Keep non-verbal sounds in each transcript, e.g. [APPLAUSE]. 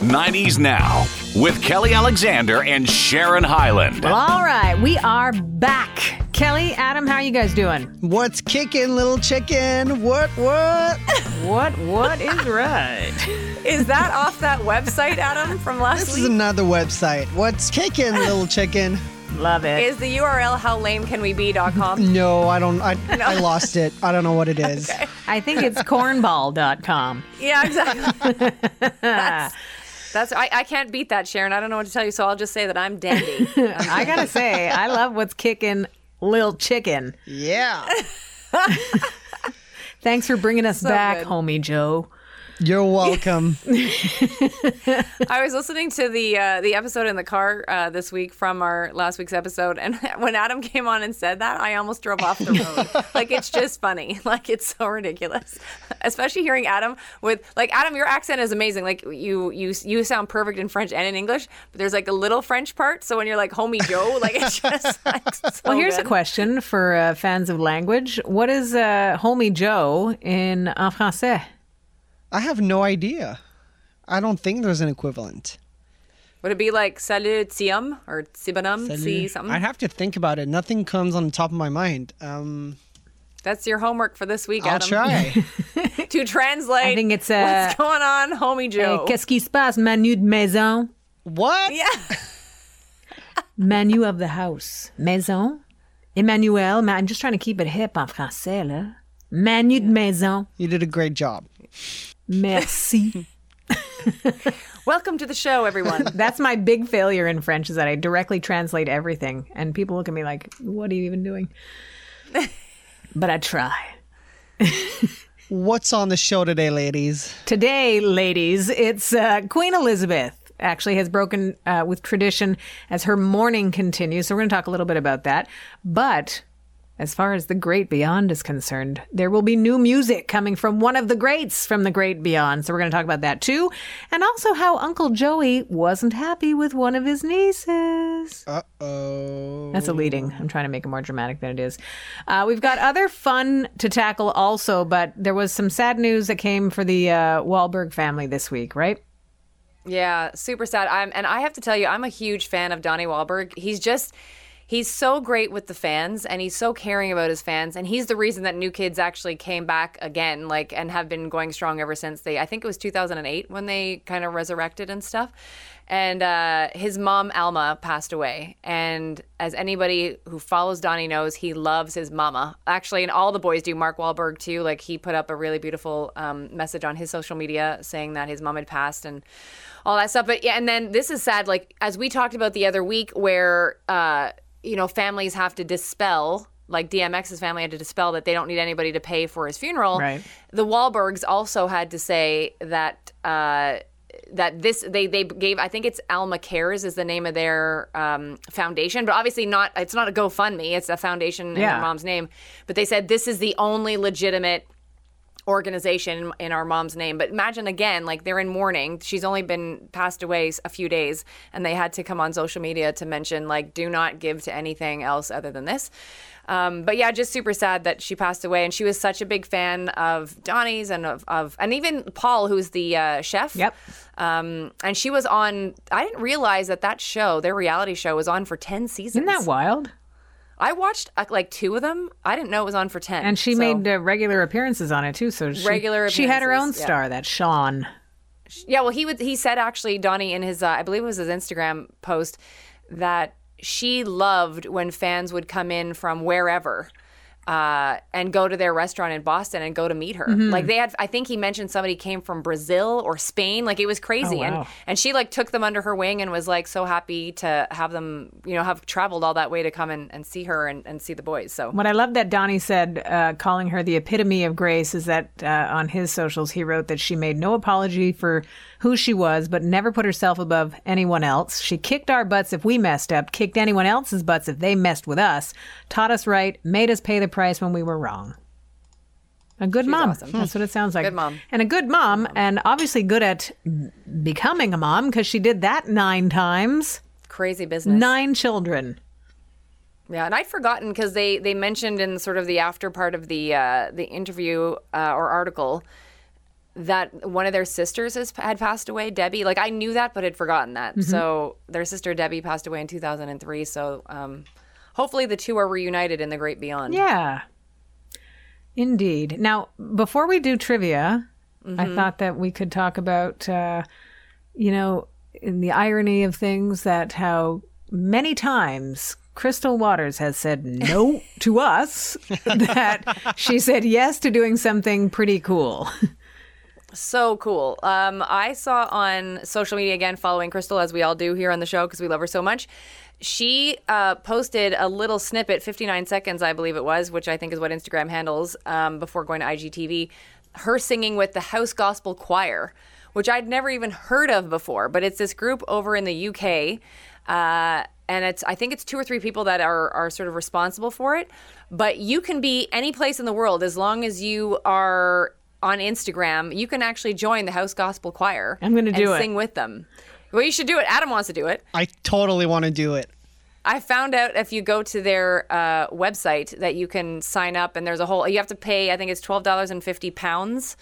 90s Now with Kelly Alexander and Sharon Hyland. Well, all right, we are back. Kelly, Adam, how are you guys doing? What's kicking, little chicken? What, what? [LAUGHS] What what is right? Is that off that website, Adam, from last This is another website. What's kicking, [LAUGHS] little chicken? Love it. Is the URL howlamecanwebe.com? [LAUGHS] No, I don't. I, I lost it. I don't know what it is. I think it's cornball.com. yeah, exactly. that's, that's I, I can't beat that, Sharon. I don't know what to tell you, so I'll just say that I'm dandy. [LAUGHS] I gotta say, I love what's kicking Lil Chicken. Yeah. [LAUGHS] Thanks for bringing us back, good. homie Joe. You're welcome. [LAUGHS] I was listening to the uh, the episode in the car uh, this week from our last week's episode, and [LAUGHS] when Adam came on and said that, I almost drove off the road. [LAUGHS] like it's just funny. Like it's so ridiculous, especially hearing Adam with like Adam. Your accent is amazing. Like you you you sound perfect in French and in English, but there's like a little French part. So when you're like homie Joe, like it's just like so Well, here's a question for uh, fans of language. What is uh, homie Joe in en français? I have no idea. I don't think there's an equivalent. Would it be like salut tiam or sibanum si something? I'd have to think about it. Nothing comes on the top of my mind. Um, That's your homework for this week, I'll Adam. try. [LAUGHS] To translate, I think it's, uh, what's going on, homie Joe. Qu'est-ce qui se passe, manu de maison? what? yeah. [LAUGHS] menu of the house. Maison. Emmanuel. Ma- I'm just trying to keep it hip en français, là. Manu de maison. You did a great job. Merci. [LAUGHS] Welcome to the show, everyone. [LAUGHS] That's my big failure in French is that I directly translate everything. And people look at me like, what are you even doing? but I try. [LAUGHS] What's on the show today, ladies? Today, ladies, it's uh, Queen Elizabeth actually has broken uh, with tradition as her mourning continues. So we're going to talk a little bit about that. But as far as the great beyond is concerned, there will be new music coming from one of the greats from the great beyond. So we're going to talk about that too. And also how Uncle Joey wasn't happy with one of his nieces. Uh oh. That's a leading. I'm trying to make it more dramatic than it is. Uh, we've got other fun to tackle also, but there was some sad news that came for the uh, Wahlberg family this week, right? yeah, super sad. I'm, and I have to tell you, I'm a huge fan of Donnie Wahlberg. He's just. He's so great with the fans and he's so caring about his fans and he's the reason that New Kids actually came back again like and have been going strong ever since they I think it was 2008 when they kind of resurrected and stuff. And uh, his mom Alma passed away and as anybody who follows Donnie knows he loves his mama. Actually and all the boys do Mark Wahlberg too like he put up a really beautiful um, message on his social media saying that his mom had passed and all that stuff. But yeah, and then this is sad. Like as we talked about the other week, where uh, you know families have to dispel. Like DMX's family had to dispel that they don't need anybody to pay for his funeral. Right. The Wahlbergs also had to say that uh, that this they they gave I think it's Alma Cares is the name of their um, foundation, but obviously not. It's not a GoFundMe. It's a foundation in Yeah. their mom's name. But they said this is the only legitimate organization in- our mom's name. But imagine again, like they're in mourning. She's only been passed away a few days, and they had to come on social media to mention, like, do not give to anything else other than this. Um, but yeah, just super sad that she passed away. And she was such a big fan of Donnie's and of, of and even Paul, who's the uh, chef. Yep. Um, and she was on. I didn't realize that that show, their reality show, was on for ten seasons. Isn't that wild? I watched uh, like two of them. I didn't know it was on for ten. And she so- made uh, regular appearances on it too. So she, Regular She had her own appearances, yeah. star, that Sean. Yeah, well, he would. He said actually, Donnie, in his, uh, I believe it was his Instagram post, that she loved when fans would come in from wherever. Uh, and go to their restaurant in Boston and go to meet her. Mm-hmm. Like they had, I think he mentioned somebody came from Brazil or Spain. Like it was crazy, Oh, wow. and and she like took them under her wing and was like so happy to have them, you know, have traveled all that way to come and, and see her and, and see the boys. So What I love that Donnie said, uh, calling her the epitome of grace, is that uh, on his socials he wrote that she made no apology for who she was, but never put herself above anyone else. She kicked our butts if we messed up, kicked anyone else's butts if they messed with us, taught us right, made us pay the price when we were wrong. A good mom. awesome. That's what it sounds like. Good mom. And a good mom, and obviously good at becoming a mom because she did that nine times. crazy business. Nine children. Yeah, and I'd forgotten because they they mentioned in sort of the after part of the uh, the interview uh, or article that one of their sisters has, had passed away, Debbie. Like I knew that, but had forgotten that. Mm-hmm. So their sister Debbie passed away in 2003. So um, hopefully the two are reunited in the great beyond. Yeah. Indeed. Now, before we do trivia, I thought that we could talk about, uh, you know, in the irony of things that how many times Crystal Waters has said no [LAUGHS] to us, that she said yes to doing something pretty cool. So cool. Um, I saw on social media again, following Crystal as we all do here on the show because we love her so much. She uh, posted a little snippet, 59 seconds, I believe it was, which I think is what Instagram handles um, before going to IGTV. Her singing with the House Gospel Choir, which I'd never even heard of before, but it's this group over in the UK. Uh, and it's I think it's two or three people that are are sort of responsible for it. But you can be any place in the world as long as you are on Instagram. You can actually join the House Gospel Choir. I'm gonna and do it. Sing with them. Well, you should do it. Adam wants to do it. I totally want to do it. I found out if you go to their uh, website that you can sign up, and there's a whole. You have to pay. I think it's twelve dollars and fifty pounds,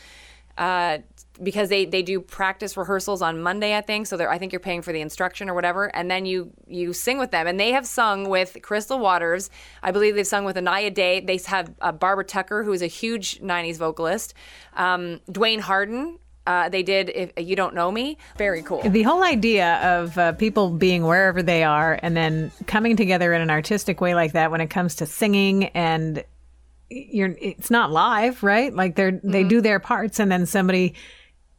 uh, because they they do practice rehearsals on Monday. I think so. They're, I think you're paying for the instruction or whatever, and then you you sing with them. And they have sung with Crystal Waters. I believe they've sung with Inaya Day. They have uh, Barbara Tucker, who is a huge '90s vocalist. Um, Duane Harden. Uh, they did if you don't know me very cool The whole idea of uh, people being wherever they are and then coming together in an artistic way like that when it comes to singing and you're it's not live, right? Like they're they do their parts and then somebody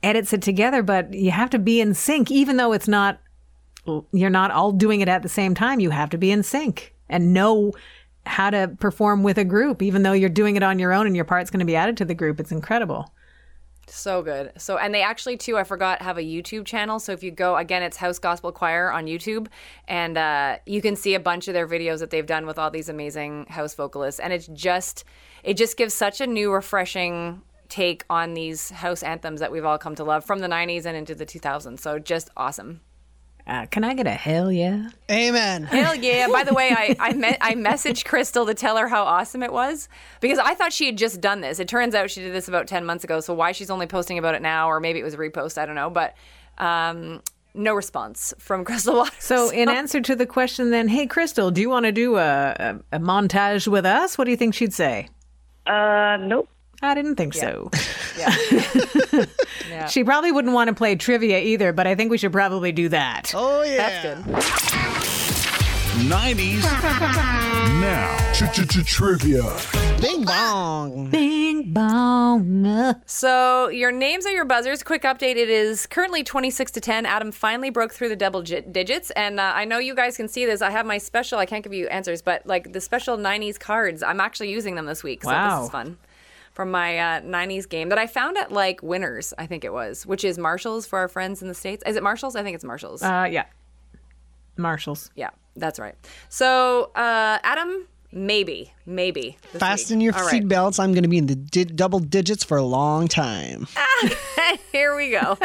edits it together, but you have to be in sync even though it's not you're not all doing it at the same time. You have to be in sync and know how to perform with a group even though you're doing it on your own and your part's going to be added to the group. It's incredible. So good. So, and they actually too, I forgot, have a YouTube channel. So if you go again, it's House Gospel Choir on YouTube, and uh, you can see a bunch of their videos that they've done with all these amazing house vocalists. And it's just, it just gives such a new, refreshing take on these house anthems that we've all come to love from the '90s and into the 2000s. So just awesome. Uh, can I get a hell yeah? Amen. Hell [LAUGHS] yeah! By the way, I I, me- I messaged Crystal to tell her how awesome it was because I thought she had just done this. It turns out she did this about ten months ago. So why she's only posting about it now, or maybe it was a repost, I don't know. But um, no response from [LAUGHS] Crystal Waters. So, in answer to the question, then, hey, Crystal, do you want to do a, a, a montage with us? What do you think she'd say? Uh, nope. I didn't think so. [LAUGHS] Yeah. She probably wouldn't want to play trivia either, but I think we should probably do that. Oh yeah. that's good. 90s now. Trivia. Bing bong. Bing bong. So your names are your buzzers. Quick update: It is currently twenty-six to ten. Adam finally broke through the double gi- digits, and uh, I know you guys can see this. I have my special. I can't give you answers, but like the special '90s cards, I'm actually using them this week. So Wow. this is fun. From my uh, '90s game that I found at like Winners, I think it was, which is Marshalls for our friends in the states. Is it Marshalls? I think it's Marshalls. Uh, yeah. Marshalls. yeah, that's right. So uh, Adam, maybe, maybe Fasten week. your All right. seatbelts. I'm going to be in the di- double digits for a long time. [LAUGHS] Here we go.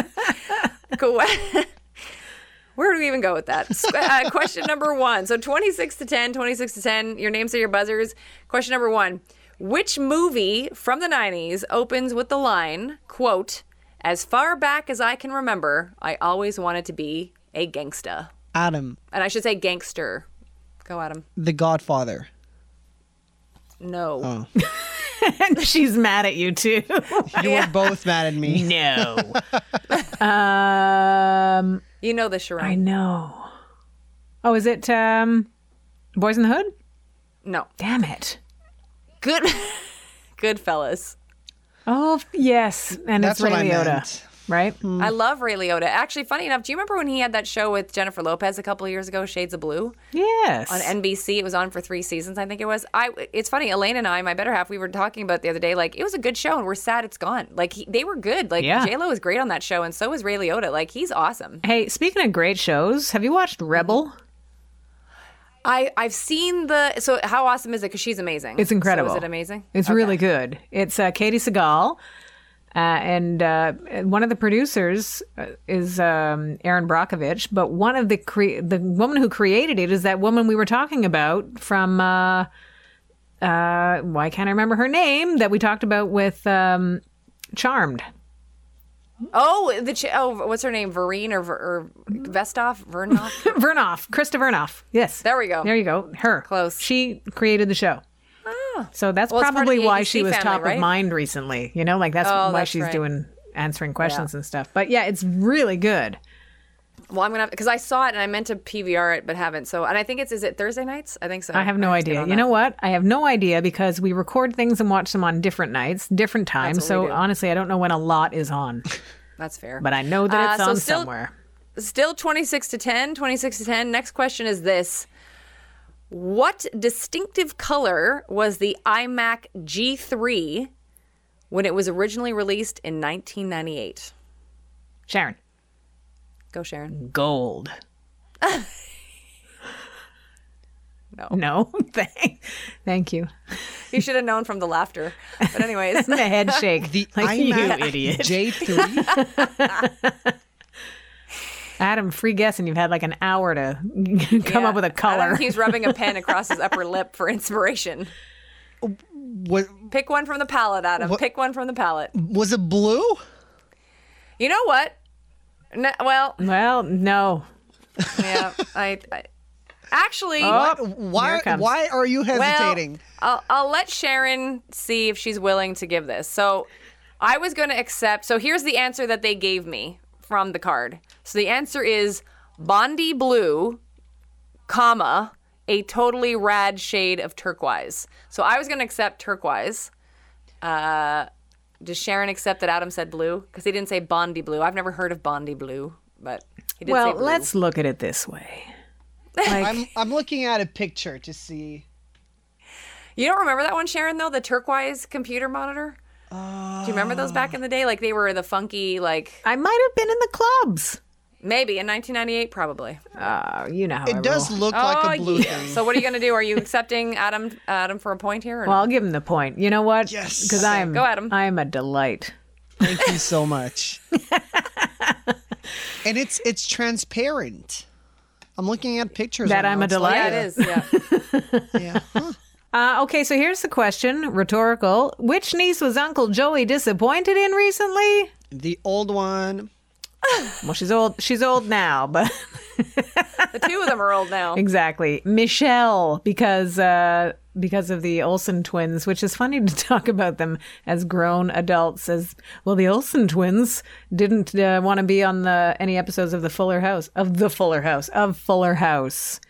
cool. [LAUGHS] Where do we even go with that? Uh, question number one. So 26 to 10, 26 to 10. Your names are your buzzers. Question number one. Which movie from the 90s opens with the line, quote, as far back as I can remember, I always wanted to be a gangsta. Adam, And I should say gangster. Go, Adam. The Godfather. No. [LAUGHS] And she's mad at you, too. You are both mad at me. [LAUGHS] no. [LAUGHS] um, You know the Sharon. I know. Oh, is it um, Boys in the Hood? No. Damn it. Good. [LAUGHS] Goodfellas. Oh, yes. And That's it's Ray Liotta, meant. right? Hmm. I love Ray Liotta. Actually, funny enough, do you remember when he had that show with Jennifer Lopez a couple of years ago, Shades of Blue, Yes. on NBC? It was on for three seasons, I think it was. I. It's funny, Elaine and I, my better half, we were talking about it the other day. Like, it was a good show, and we're sad it's gone. Like, he, they were good. Like, Yeah. J Lo was great on that show, and so was Ray Liotta. Like, he's awesome. Hey, speaking of great shows, have you watched Rebel? I I've seen the. So how awesome is it? Because she's amazing. It's incredible. So is it amazing? It's Okay. really good. It's uh, Katey Sagal, uh, and uh, one of the producers uh, is um, Erin Brockovich. But one of the cre- the woman who created it is that woman we were talking about from. Uh, uh, why can't I remember her name that we talked about with um, Charmed? Oh, the ch- oh, what's her name? Vereen or, Ver- or Vestoff? Vernoff? [LAUGHS] Vernoff, Krista Vernoff. Yes. There we go. There you go. Her. Close. She created the show. Ah. So that's Well, it's part of probably why she was family, top right? of mind recently. You know, like that's Oh, why that's she's right. doing answering questions and stuff. But yeah, it's really good. Well, I'm gonna because I saw it and I meant to PVR it but haven't. So, and I think it's is it Thursday nights? I think so. I have no get idea. You know what? I have no idea because we record things and watch them on different nights, different times. So honestly, I don't know when a lot is on, [LAUGHS] That's fair. but I know that Uh, it's so on still- somewhere. Still 26 to 10, 26 to 10. Next question is this. What distinctive color was the iMac G3 when it was originally released in 1998? Sharon, Go, Sharon. gold. [LAUGHS] No. No, [LAUGHS] thank, thank you. You should have known from the laughter. But anyways, [LAUGHS] The head shake. The like iMac you idiot. J3. Adam, free guess, and you've had like an hour to come Yeah. up with a color. Adam keeps rubbing a pen across his upper lip for inspiration. what, Pick one from the palette, Adam. What- Pick one from the palette. was it blue? You know what? No, well, well, no. yeah. I, I actually. Oh, Why? here it comes. Why are you hesitating? Well, I'll, I'll let Sharon see if she's willing to give this. So I was going to accept. So here's the answer that they gave me from the card. So the answer is Bondi Blue, comma, a totally rad shade of turquoise. So I was going to accept turquoise. Uh, does Sharon accept that Adam said blue? Because he didn't say Bondi Blue. I've never heard of Bondi Blue, but he did say Well, blue. let's look at it this way. [LAUGHS] Like, I'm I'm looking at a picture to see. You don't remember that one, Sharon? Though the turquoise computer monitor. Do you remember those back in the day? Like they were the funky, like I might have been in the clubs. Maybe in 1998, probably. Uh, you know how I It does roll. look like oh a blue yeah. thing. So what are you gonna do? Are you accepting Adam Adam for a point here? Or Well, I'll give him the point. You know what? Yes. Because I am. go, Adam. I am a delight. Thank you so much. [LAUGHS] and it's it's transparent. I'm looking at pictures. That I'm a It's delight? yeah, it is. Yeah. [LAUGHS] Yeah. Huh. Uh, okay, so here's the question, rhetorical. Which niece was Uncle Joey disappointed in recently? The old one. Well, she's old. She's old now, but [LAUGHS] the two of them are old now. exactly, Michelle, because uh, because of the Olsen twins, which is funny to talk about them as grown adults. As well, the Olsen twins didn't uh, want to be on the any episodes of the Fuller House of the Fuller House of Fuller House.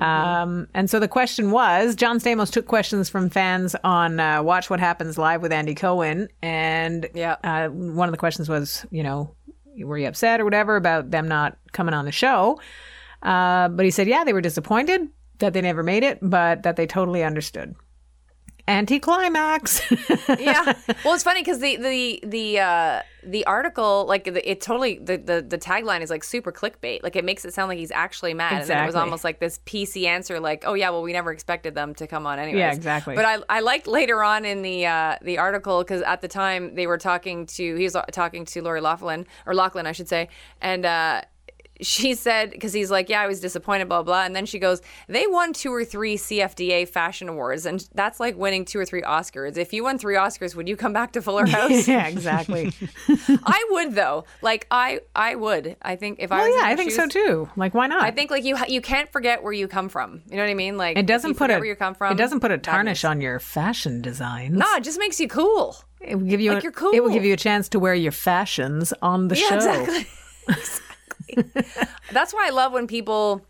Um, and so the question was John Stamos took questions from fans on uh, Watch What Happens Live with Andy Cohen. And Yeah. uh, one of the questions was, you know, were you upset or whatever about them not coming on the show? Uh, but he said, yeah, they were disappointed that they never made it, but that they totally understood. Anticlimax. [LAUGHS] yeah. Well, it's funny because the the the uh, the article, like the, it totally the, the the tagline is like super clickbait. Like it makes it sound like he's actually mad, and then it was almost like this PC answer, like, "Oh yeah, well we never expected them to come on anyway." Yeah, exactly. But I I liked later on in the uh, the article because at the time they were talking to he was talking to Lori Laughlin or Laughlin, I should say, and. uh she said because he's like yeah i was disappointed blah blah and then she goes they won two or three cfda fashion awards and that's like winning two or three oscars if you won three oscars would you come back to fuller house yeah, [LAUGHS] exactly. [LAUGHS] i would though like i i would i think if i was yeah, I think so too. Like, why not? i think like you you can't forget where you come from you know what i mean like it doesn't put a where you come from It doesn't put a tarnish on your fashion designs. no it just makes you cool It will give you Like, a- you're cool. It will give you a chance to wear your fashions on the Yeah, show. exactly. [LAUGHS] [LAUGHS] That's why I love when people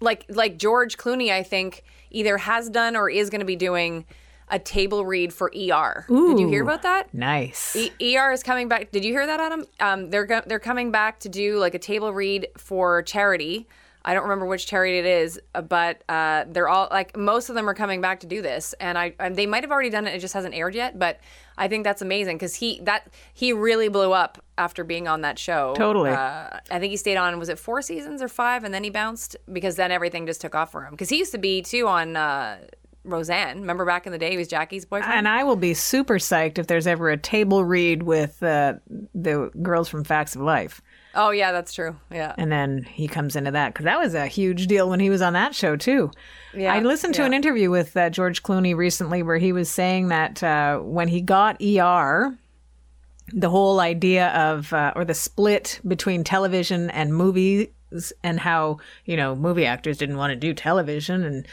like like George Clooney. I think either has done or is going to be doing a table read for ER. Did you hear about that? Nice. E- ER is coming back. Did you hear that, Adam? Um, they're go- they're coming back to do like a table read for charity. I don't remember which charity it is, uh, but uh, they're all like most of them are coming back to do this, and I and they might have already done it. It just hasn't aired yet, but I think that's amazing because he that he really blew up after being on that show. Totally. Uh, I think he stayed on was it four seasons or five, and then he bounced because then everything just took off for him. Because he used to be too on uh, Roseanne. Remember back in the day, he was Jackie's boyfriend. and I will be super psyched if there's ever a table read with uh, the girls from Facts of Life. Oh yeah, that's true. Yeah. And then he comes into that because that was a huge deal when he was on that show too. Yeah, I listened to yeah. an interview with uh, George Clooney recently where he was saying that uh, when he got ER, the whole idea of uh, or the split between television and movies and how you know movie actors didn't want to do television and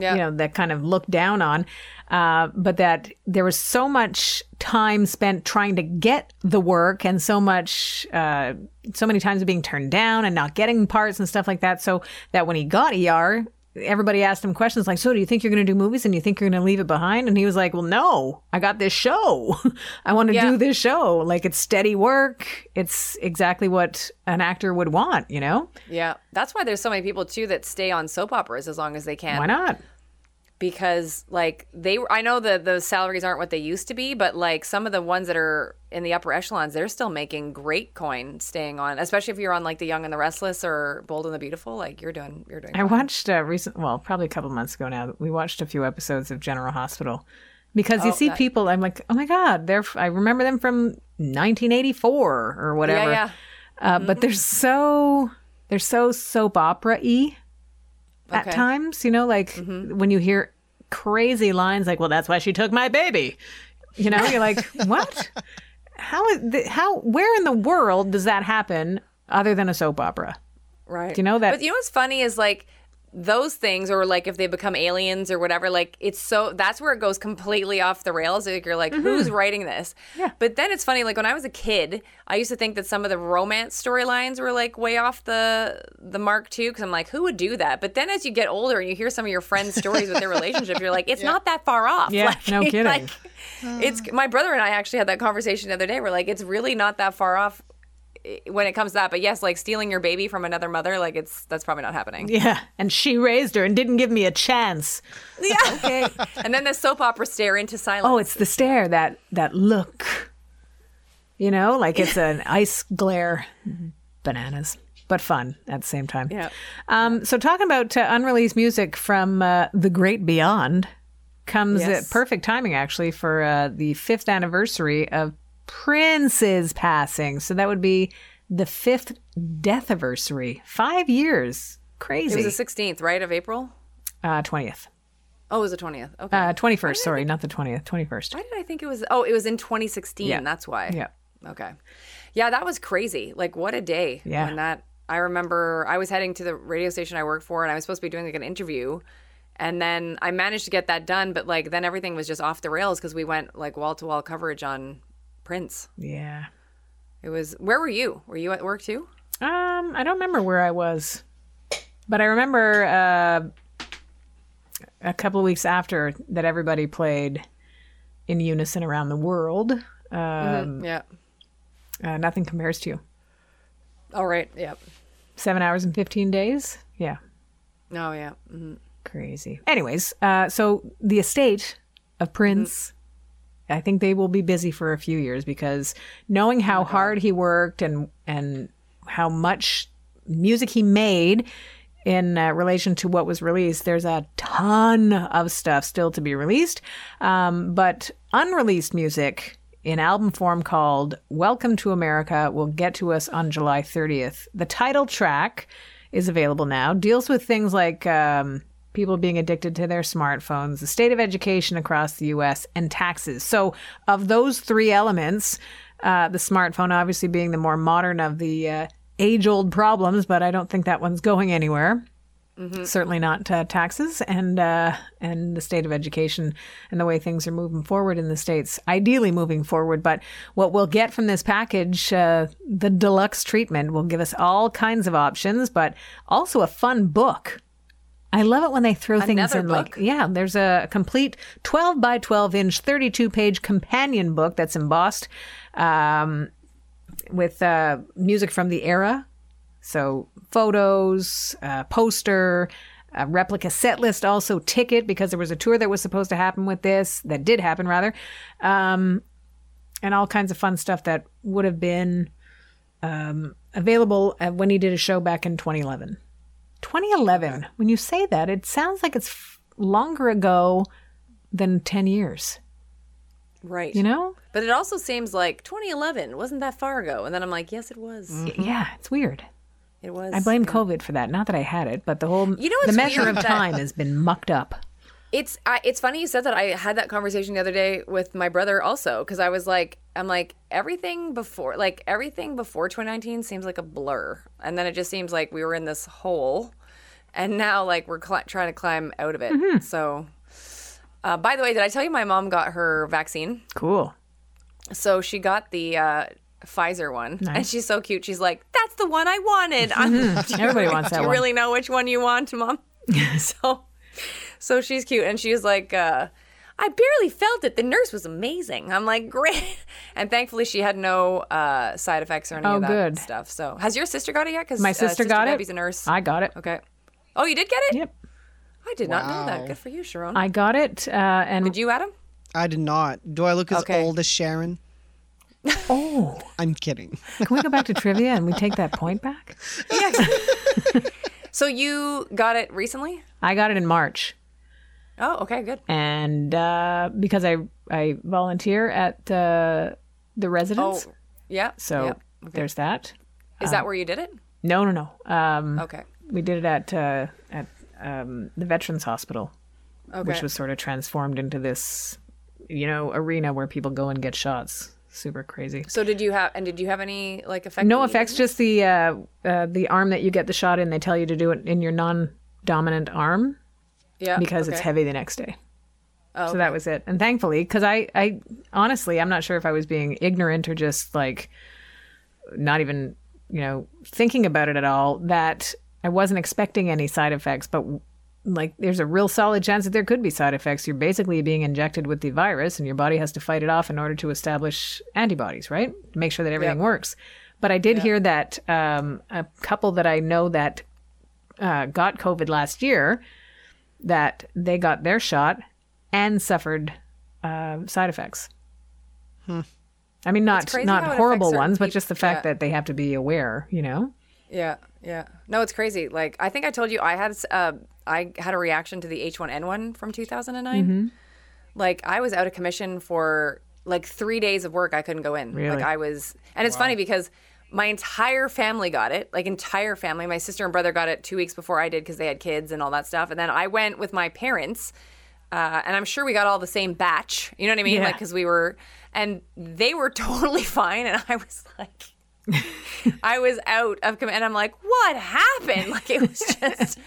Yeah. you know that kind of looked down on uh, but that there was so much time spent trying to get the work and so much uh, so many times being turned down and not getting parts and stuff like that so that when he got er everybody asked him questions like so do you think you're going to do movies and you think you're going to leave it behind and he was like well no i got this show [LAUGHS] i want to Yeah. do this show like it's steady work it's exactly what an actor would want you know Yeah. That's why there's so many people too that stay on soap operas as long as they can. why not because like they I know the the salaries aren't what they used to be, but like some of the ones that are in the upper echelons, they're still making great coin staying on, especially if you're on like The Young and the Restless or Bold and the Beautiful, like you're doing you're doing I watched a recent, well, probably a couple months ago now. We watched a few episodes of General Hospital because you Oh, see that- people. I'm like, oh my god, they're. I remember them from 1984 or whatever. Yeah, Mm-hmm. yeah. Uh, But they're so they're so soap opera y at Okay. Mm-hmm. times. You know, like when you hear crazy lines like, "Well, that's why she took my baby." You know, you're like, [LAUGHS] what? How is the, how? Where in the world does that happen other than a soap opera? Right. Do you know that- But you know what's funny is like those things, or like if they become aliens or whatever, like it's so that's where it goes completely off the rails. Like you're like, who's writing this? Mm-hmm. Yeah. But then it's funny, like when I was a kid, I used to think that some of the romance storylines were like way off the the mark too, because I'm like, who would do that? But then as you get older and you hear some of your friends' stories with their [LAUGHS] relationship, you're like, it's not that far off. Yeah, Like, no [LAUGHS] kidding. like, it's my brother and I actually had that conversation the other day. We're like, it's really not that far off when it comes to that. But yes, like stealing your baby from another mother, like it's that's probably not happening. Yeah, and she raised her and didn't give me a chance. Yeah. [LAUGHS] Okay. and then the soap opera stare into silence. Oh, it's the stare, that that look. You know, like it's an [LAUGHS] ice glare. Bananas, but fun at the same time. Yeah. Um, so talking about uh, unreleased music from uh, the great beyond comes Yes. at perfect timing actually for uh, the fifth anniversary of Prince's passing. So that would be the fifth death anniversary. Five years. Crazy. It was the 16th, right, of April? Uh, 20th. Oh, it was the 20th. Okay. Uh, 21st, sorry, not the 20th, 21st. why did I think it was? Oh, it was in 2016. Yeah. That's why. Yeah. Okay. Yeah, that was crazy. Like, what a day. Yeah. When that, I remember I was heading to the radio station I worked for and I was supposed to be doing like an interview. And then I managed to get that done, but like then everything was just off the rails because we went like wall to wall coverage on Prince. Yeah. It was, where were you? Were you at work too? Um, I don't remember where I was, but I remember uh, a couple of weeks after that everybody played in unison around the world. Um, yeah. uh, nothing compares to you. All right. Yep. Seven hours and fifteen days. Yeah, Oh, yeah. hmm crazy. Anyways, uh, so the estate of Prince. I think they will be busy for a few years because knowing how hard he worked and and how much music he made in uh, relation to what was released, there's a ton of stuff still to be released. Um, but unreleased music in album form called Welcome to America will get to us on July 30th. The title track is available now, deals with things like um, people being addicted to their smartphones, the state of education across the US, and taxes. So, of those three elements, uh, the smartphone obviously being the more modern of the uh, age old problems, but I don't think that one's going anywhere. Certainly not uh, taxes and uh, and the state of education and the way things are moving forward in the states. Ideally, moving forward, but what we'll get from this package, uh, the deluxe treatment, will give us all kinds of options, but also a fun book. I love it when they throw things Another in like yeah. There's a complete 12 by 12 inch, 32 page companion book that's embossed um, with uh, music from the era. So photos, uh, poster, a replica set list, also ticket because there was a tour that was supposed to happen with this that did happen rather, um, and all kinds of fun stuff that would have been um, available uh, when he did a show back in 2011. 2011. When you say that, it sounds like it's f- longer ago than 10 years. Right. You know? But it also seems like 2011 wasn't that far ago. And then I'm like, yes, it was. Y- Yeah, it's weird. It was. I blame COVID for that. Not that I had it, but the whole You know the measure of time has been mucked up. It's I, it's funny you said that. I had that conversation the other day with my brother also because I was like, I'm like everything before like everything before 2019 seems like a blur, and then it just seems like we were in this hole, and now like we're cli- trying to climb out of it. So, uh, by the way, did I tell you my mom got her vaccine? Cool. So she got the uh, Pfizer one, and she's so cute. She's like, "That's the one I wanted." I'm, [LAUGHS] Everybody wants that one. Do you one. really know which one you want, mom? [LAUGHS] [LAUGHS] so, so she's cute, and she's like, uh, "I barely felt it. The nurse was amazing." I'm like, "Great," [LAUGHS] and thankfully she had no uh, side effects or any Oh, of that good. stuff. So, has your sister got it yet? Because My sister got it. Debbie's a nurse. I got it. okay. Oh, you did get it? Yep. I did not know that. Good for you, Sharon. I got it. Uh, and did you, Adam? I did not. Do I look as Okay. old as Sharon? [LAUGHS] oh, I'm kidding. can we go back to trivia and we take that point back? [LAUGHS] Yes. So you got it recently? I got it in March. Oh, okay, good. and uh, because I I volunteer at uh, the residence. Oh, yeah. so yeah. there's that. Is that where you did it? No, no, no. Um, Okay. We did it at uh, at um, the Veterans Hospital, Okay. which was sort of transformed into this, you know, arena where people go and get shots. Super crazy. So did you have and did you have any like effects? No effects, just the uh, uh, the arm that you get the shot in. They tell you to do it in your non-dominant arm Yeah. because it's heavy the next day. Oh, So that was it. And thankfully, because I, I honestly, I'm not sure if I was being ignorant or just like not even, you know, thinking about it at all, that I wasn't expecting any side effects. But like, there's a real solid chance that there could be side effects. You're basically being injected with the virus, and your body has to fight it off in order to establish antibodies, right? Make sure that everything Yep. works. But I did hear that um, a couple that I know that uh, got COVID last year, that they got their shot and suffered uh, side effects. I mean, not not horrible ones, but just the fact yeah. that they have to be aware. You know, Yeah, yeah. No, it's crazy. Like I think I told you I had uh I had a reaction to the H1N1 from 2009. Mm-hmm. Like I was out of commission for like 3 days of work I couldn't go in. Really? Like I was and it's funny because my entire family got it. Like entire family. My sister and brother got it 2 weeks before I did cuz they had kids and all that stuff. And then I went with my parents uh, and I'm sure we got all the same batch. You know what I mean? Yeah. Like because we were and they were [LAUGHS] totally fine and I was like I was out of command. And I'm like, what happened? Like it was [LAUGHS] just.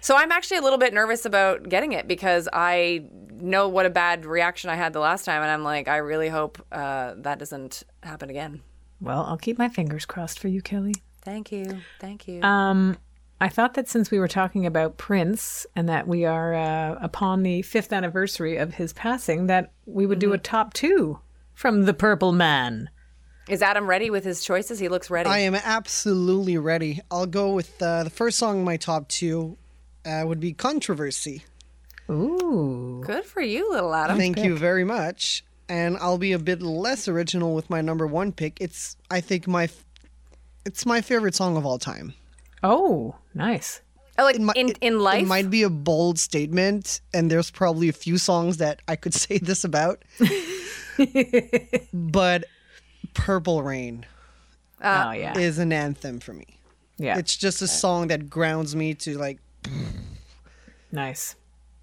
so I'm actually a little bit nervous about getting it because I know what a bad reaction I had the last time, and I'm like, I really hope uh, that doesn't happen again. Well, I'll keep my fingers crossed for you, Kelly. Thank you, thank you. Um, I thought that since we were talking about Prince and that we are uh, upon the fifth anniversary of his passing, that we would do a top two from the Purple Man. Is Adam ready with his choices? He looks ready. I am absolutely ready. I'll go with uh, the first song in my top two uh, would be Controversy. Ooh, Good for you, little Adam. Thank you very much. And I'll be a bit less original with my number one pick. It's I think my it's my favorite song of all time. oh, nice. Oh, like mi- in in life. It might be a bold statement, and there's probably a few songs that I could [LAUGHS] say this about. [LAUGHS] but Purple Rain uh, oh yeah, is an anthem for me. yeah, It's just a song that grounds me to like nice.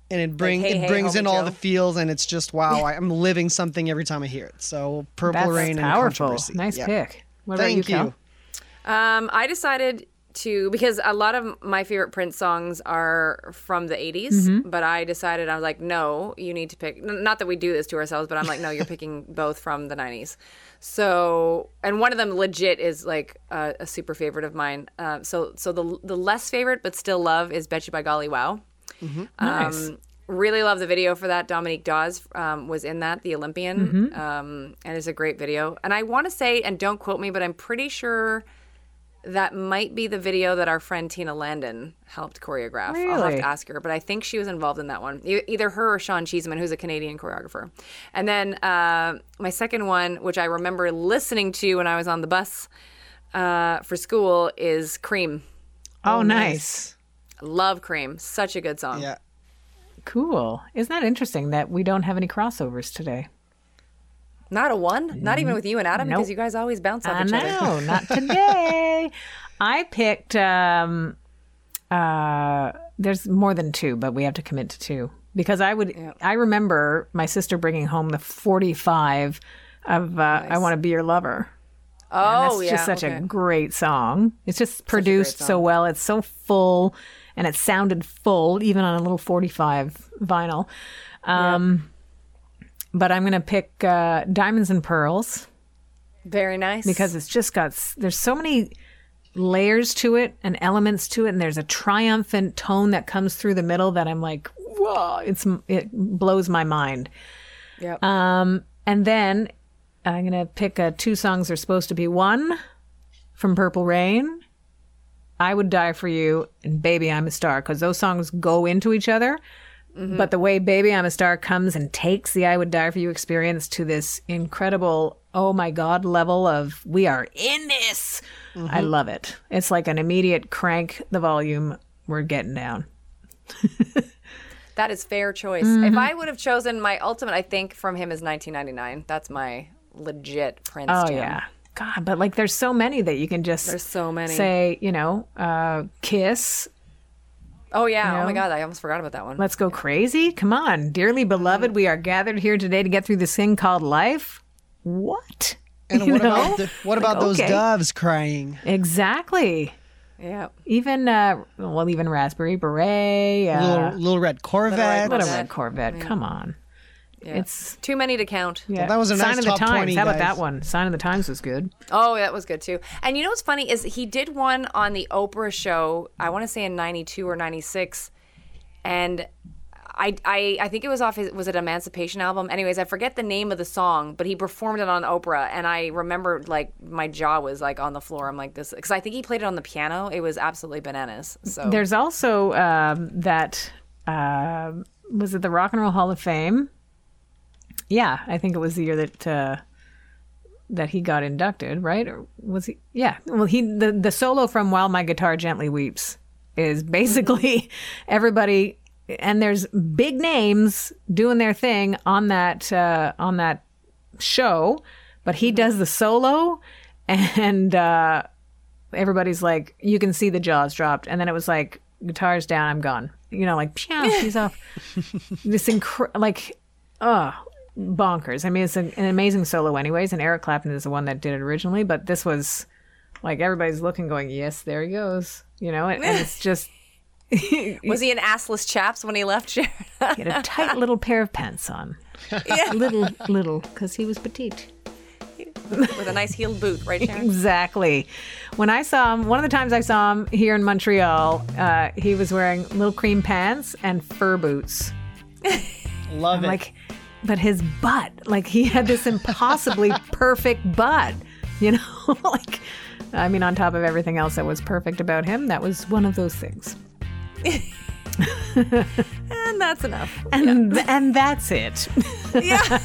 And it bring Hey, it Hey, brings Homie in all Joe. the feels and it's just wow, I, I'm living something every time I hear it. So Purple That's Rain and powerful. Controversy. Nice Yeah. pick. What about Thank you, you. Um, I decided to because a lot of my favorite Prince songs are from the 80s, Mm-hmm. but I decided I was like, no, you need to pick. Not that we do this to ourselves, but I'm like, no, you're picking [LAUGHS] both from the 90s. So, and one of them legit is like a, a super favorite of mine. Uh, so, so the the less favorite but still love is "Bet You by Golly Wow." Nice. Um, really love the video for that. Dominique Dawes um, was in that, the Olympian, um, and it's a great video. And I want to say, and don't quote me, but I'm pretty sure that might be the video that our friend Tina Landon helped choreograph. I'll have to ask her, but I think she was involved in that one. E- Either her or Sean Cheesman, who's a Canadian choreographer. And then uh, my second one, which I remember listening to when I was on the bus uh, for school, is Cream. oh, nice. Love Cream. Such a good song. Yeah. Cool. Isn't that interesting that we don't have any crossovers today? Not a one? Not even with you and Adam? Because you guys always bounce off I each other. No, not [LAUGHS] today. I picked. Um, uh, there's more than two, but we have to commit to two because I would. I remember my sister bringing home the 45 of uh, I Want to Be Your Lover. Oh, And that's yeah. just such okay. a great song. It's just produced so well. It's so full and it sounded full, even on a little 45 vinyl. Um, But I'm going to pick uh, Diamonds and Pearls Very nice. because it's just got, there's so many layers to it and elements to it. And there's a triumphant tone that comes through the middle that I'm like, whoa, it's, it blows my mind. Yep. Um, and then I'm gonna pick uh, two songs. Are supposed to be one from Purple Rain, "I Would Die for You," and "Baby I'm a Star," because those songs go into each other. But the way "Baby I'm a Star" comes and takes the "I Would Die for You" experience to this incredible, oh my god level of we are in this. I love it. It's like an immediate crank the volume. We're getting down. That is fair choice. Mm-hmm. If I would have chosen my ultimate, I think from him is 1999. That's my legit Prince. Oh yeah. God, but like there's so many that you can just There's so many. say, you know, uh, kiss, Oh yeah. You Oh my god, I almost forgot about that one. let's go crazy. Come on, dearly beloved, we are gathered here today to get through this thing called life. What? [LAUGHS] And You what know? about the, what about those okay. doves crying? Exactly. Yeah. Even uh, well, even Raspberry Beret, uh, little little red Corvette. Little Red Corvette. Come on, yeah. it's Too many to count. yeah. that was a Sign nice of the top Times. 20, How about guys. that one? Sign of the Times was good. Oh, that was good too. And you know what's funny is he did one on the Oprah show. I want to say in '92 or '96, and I, I I think it was off his was it Emancipation album. Anyways, I forget the name of the song, but he performed it on Oprah, and I remember like my jaw was like on the floor. I'm like this because I think he played it on the piano. It was absolutely bananas. So There's also um, that um was it the Rock and Roll Hall of Fame? Yeah, I think it was the year that uh, that he got inducted, right? Or was he? Yeah. Well, he the the solo from "While My Guitar Gently Weeps" is [LAUGHS] basically everybody, and there's big names doing their thing on that uh, on that show, but he does the solo, and. Uh, everybody's like, you can see the jaws dropped, and then it was like, guitar's down, I'm gone. You know, like, phew, [LAUGHS] he's off. this incre- like, oh, bonkers. I mean, it's an, an amazing solo, anyways, and Eric Clapton is the one that did it originally, but this was like everybody's looking, going, yes, there he goes. You know, and, and it's [LAUGHS] just [LAUGHS] was he in assless chaps when he left? Sharon? [LAUGHS] he had a tight little pair of pants on. yeah, Little, little, because he was petite. with a nice heeled boot, right, Sharon? Exactly. When I saw him, one of the times I saw him here in Montreal, uh, he was wearing little cream pants and fur boots. Love it. Like, but his butt, like he had this impossibly [LAUGHS] perfect butt, you know? [LAUGHS] like, I mean, on top of everything else that was perfect about him, that was one of those things. [LAUGHS] And that's enough. And, and that's it. Yeah.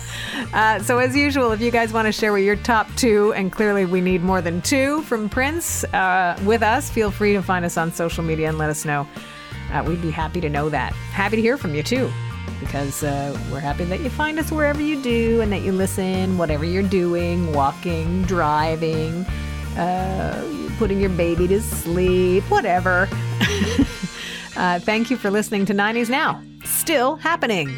Uh, so, as usual, if you guys want to share what your top two, and clearly we need more than two from Prince uh, with us, feel free to find us on social media and let us know. Uh, we'd be happy to know that. Happy to hear from you too, because uh, we're happy that you find us wherever you do and that you listen, whatever you're doing, walking, driving, uh, putting your baby to sleep, whatever. [LAUGHS] uh, thank you for listening to 90s Now. Still happening.